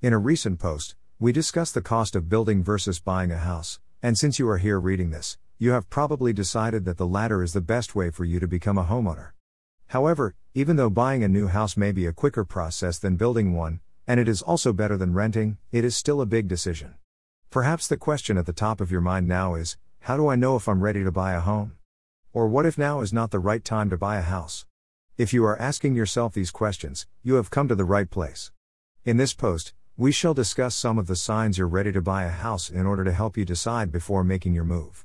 In a recent post, we discussed the cost of building versus buying a house, and since you are here reading this, you have probably decided that the latter is the best way for you to become a homeowner. However, even though buying a new house may be a quicker process than building one, and it is also better than renting, it is still a big decision. Perhaps the question at the top of your mind now is how do I know if I'm ready to buy a home? Or what if now is not the right time to buy a house? If you are asking yourself these questions, you have come to the right place. In this post, we shall discuss some of the signs you're ready to buy a house in order to help you decide before making your move.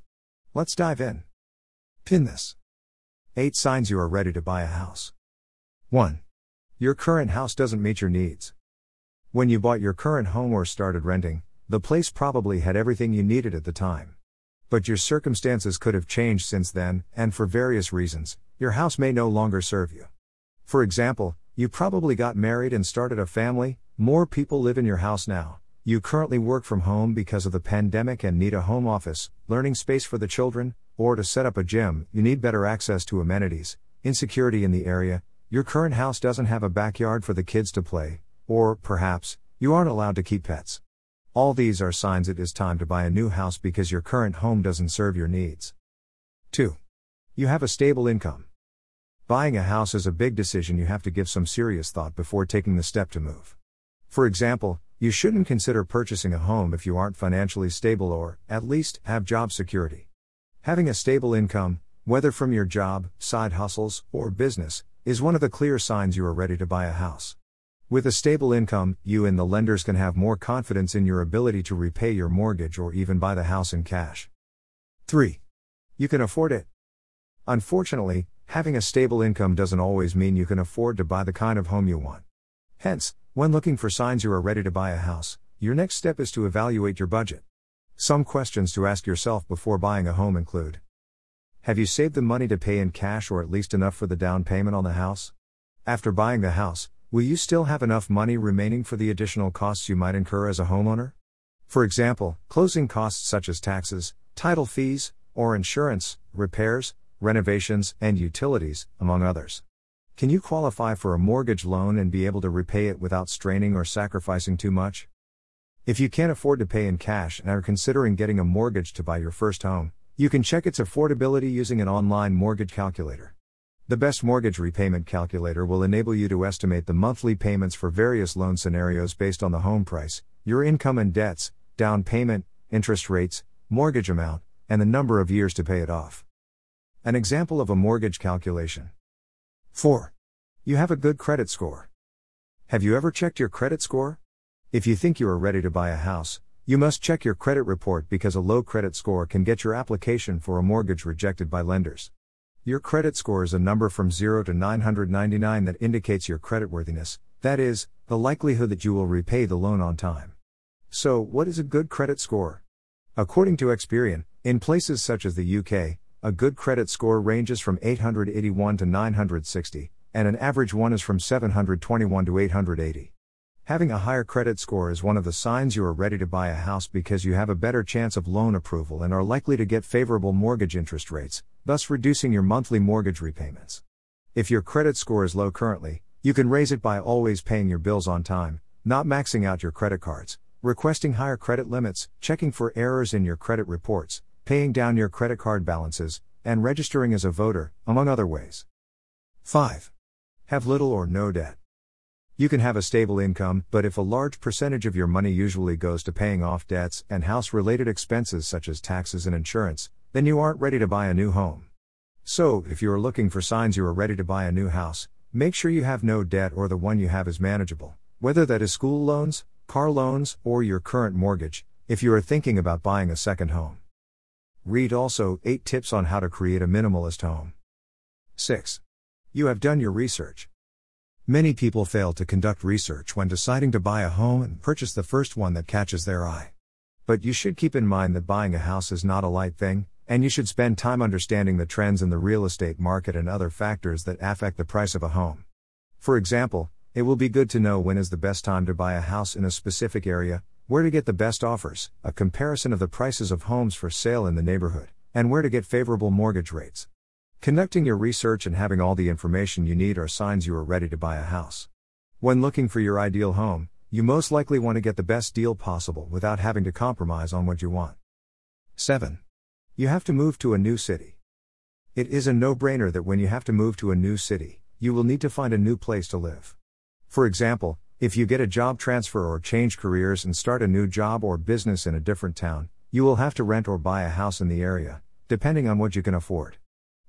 Let's dive in. Pin this. 8 signs you are ready to buy a house. 1. Your current house doesn't meet your needs. When you bought your current home or started renting, the place probably had everything you needed at the time. But your circumstances could have changed since then, and for various reasons, your house may no longer serve you. For example, you probably got married and started a family, more people live in your house now. You currently work from home because of the pandemic and need a home office, learning space for the children, or to set up a gym, you need better access to amenities, insecurity in the area, your current house doesn't have a backyard for the kids to play, or, perhaps, you aren't allowed to keep pets. All these are signs it is time to buy a new house because your current home doesn't serve your needs. 2. You have a stable income. Buying a house is a big decision you have to give some serious thought before taking the step to move. For example, you shouldn't consider purchasing a home if you aren't financially stable or, at least, have job security. Having a stable income, whether from your job, side hustles, or business, is one of the clear signs you are ready to buy a house. With a stable income, you and the lenders can have more confidence in your ability to repay your mortgage or even buy the house in cash. 3. You can afford it. Unfortunately, having a stable income doesn't always mean you can afford to buy the kind of home you want. Hence, when looking for signs you are ready to buy a house, your next step is to evaluate your budget. Some questions to ask yourself before buying a home include Have you saved the money to pay in cash or at least enough for the down payment on the house? After buying the house, will you still have enough money remaining for the additional costs you might incur as a homeowner? For example, closing costs such as taxes, title fees, or insurance, repairs, renovations, and utilities, among others. Can you qualify for a mortgage loan and be able to repay it without straining or sacrificing too much? If you can't afford to pay in cash and are considering getting a mortgage to buy your first home, you can check its affordability using an online mortgage calculator. The best mortgage repayment calculator will enable you to estimate the monthly payments for various loan scenarios based on the home price, your income and debts, down payment, interest rates, mortgage amount, and the number of years to pay it off. An example of a mortgage calculation. 4. You have a good credit score. Have you ever checked your credit score? If you think you are ready to buy a house, you must check your credit report because a low credit score can get your application for a mortgage rejected by lenders. Your credit score is a number from 0 to 999 that indicates your creditworthiness, that is, the likelihood that you will repay the loan on time. So, what is a good credit score? According to Experian, in places such as the UK, a good credit score ranges from 881 to 960, and an average one is from 721 to 880. Having a higher credit score is one of the signs you are ready to buy a house because you have a better chance of loan approval and are likely to get favorable mortgage interest rates, thus reducing your monthly mortgage repayments. If your credit score is low currently, you can raise it by always paying your bills on time, not maxing out your credit cards, requesting higher credit limits, checking for errors in your credit reports, paying down your credit card balances, and registering as a voter, among other ways. 5. Have little or no debt. You can have a stable income, but if a large percentage of your money usually goes to paying off debts and house related expenses such as taxes and insurance, then you aren't ready to buy a new home. So, if you are looking for signs you are ready to buy a new house, make sure you have no debt or the one you have is manageable, whether that is school loans, car loans, or your current mortgage, if you are thinking about buying a second home. Read also 8 tips on how to create a minimalist home. 6. You have done your research. Many people fail to conduct research when deciding to buy a home and purchase the first one that catches their eye. But you should keep in mind that buying a house is not a light thing, and you should spend time understanding the trends in the real estate market and other factors that affect the price of a home. For example, it will be good to know when is the best time to buy a house in a specific area, where to get the best offers, a comparison of the prices of homes for sale in the neighborhood, and where to get favorable mortgage rates. Conducting your research and having all the information you need are signs you are ready to buy a house. When looking for your ideal home, You most likely want to get the best deal possible without having to compromise on what you want. 7. You have to move to a new city. It is a no brainer that when you have to move to a new city, you will need to find a new place to live. For example, if you get a job transfer or change careers and start a new job or business in a different town, you will have to rent or buy a house in the area, depending on what you can afford.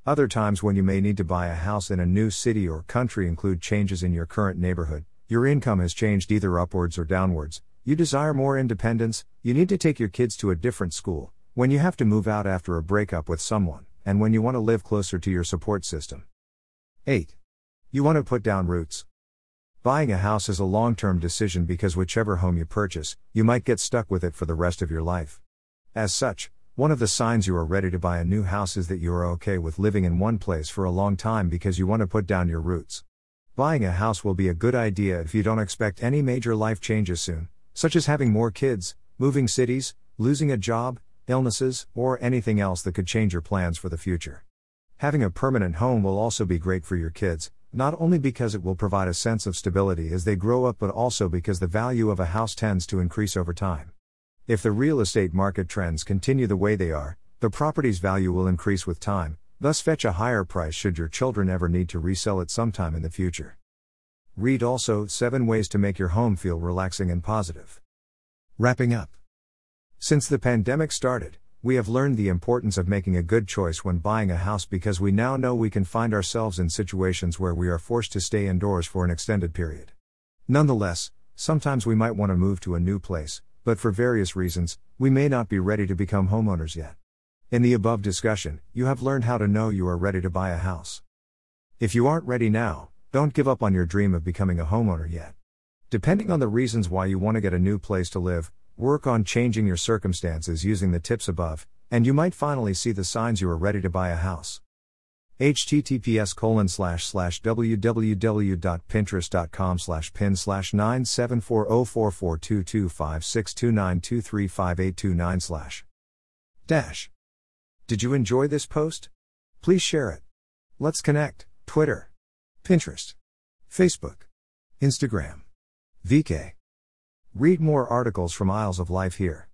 Other times when you may need to buy a house in a new city or country include changes in your current neighborhood, your income has changed either upwards or downwards, you desire more independence, you need to take your kids to a different school, when you have to move out after a breakup with someone, and when you want to live closer to your support system. 8. You want to put down roots. Buying a house is a long term decision because whichever home you purchase, you might get stuck with it for the rest of your life. As such, one of the signs you are ready to buy a new house is that you are okay with living in one place for a long time because you want to put down your roots. Buying a house will be a good idea if you don't expect any major life changes soon, such as having more kids, moving cities, losing a job, illnesses, or anything else that could change your plans for the future. Having a permanent home will also be great for your kids, not only because it will provide a sense of stability as they grow up, but also because the value of a house tends to increase over time. If the real estate market trends continue the way they are, the property's value will increase with time, thus fetch a higher price should your children ever need to resell it sometime in the future. Read also 7 ways to make your home feel relaxing and positive. Wrapping up. Since the pandemic started, we have learned the importance of making a good choice when buying a house because we now know we can find ourselves in situations where we are forced to stay indoors for an extended period. Nonetheless, sometimes we might want to move to a new place, but for various reasons, we may not be ready to become homeowners yet. In the above discussion, you have learned how to know you are ready to buy a house. If you aren't ready now, don't give up on your dream of becoming a homeowner yet. Depending on the reasons why you want to get a new place to live, work on changing your circumstances using the tips above, and you might finally see the signs you are ready to buy a house https colon slash slash www.pinterest.com slash pin slash 9740442256292358229 slash dash. Did you enjoy this post? Please share it. Let's connect. Twitter, Pinterest, Facebook, Instagram, VK. Read more articles from Aisles of Life here.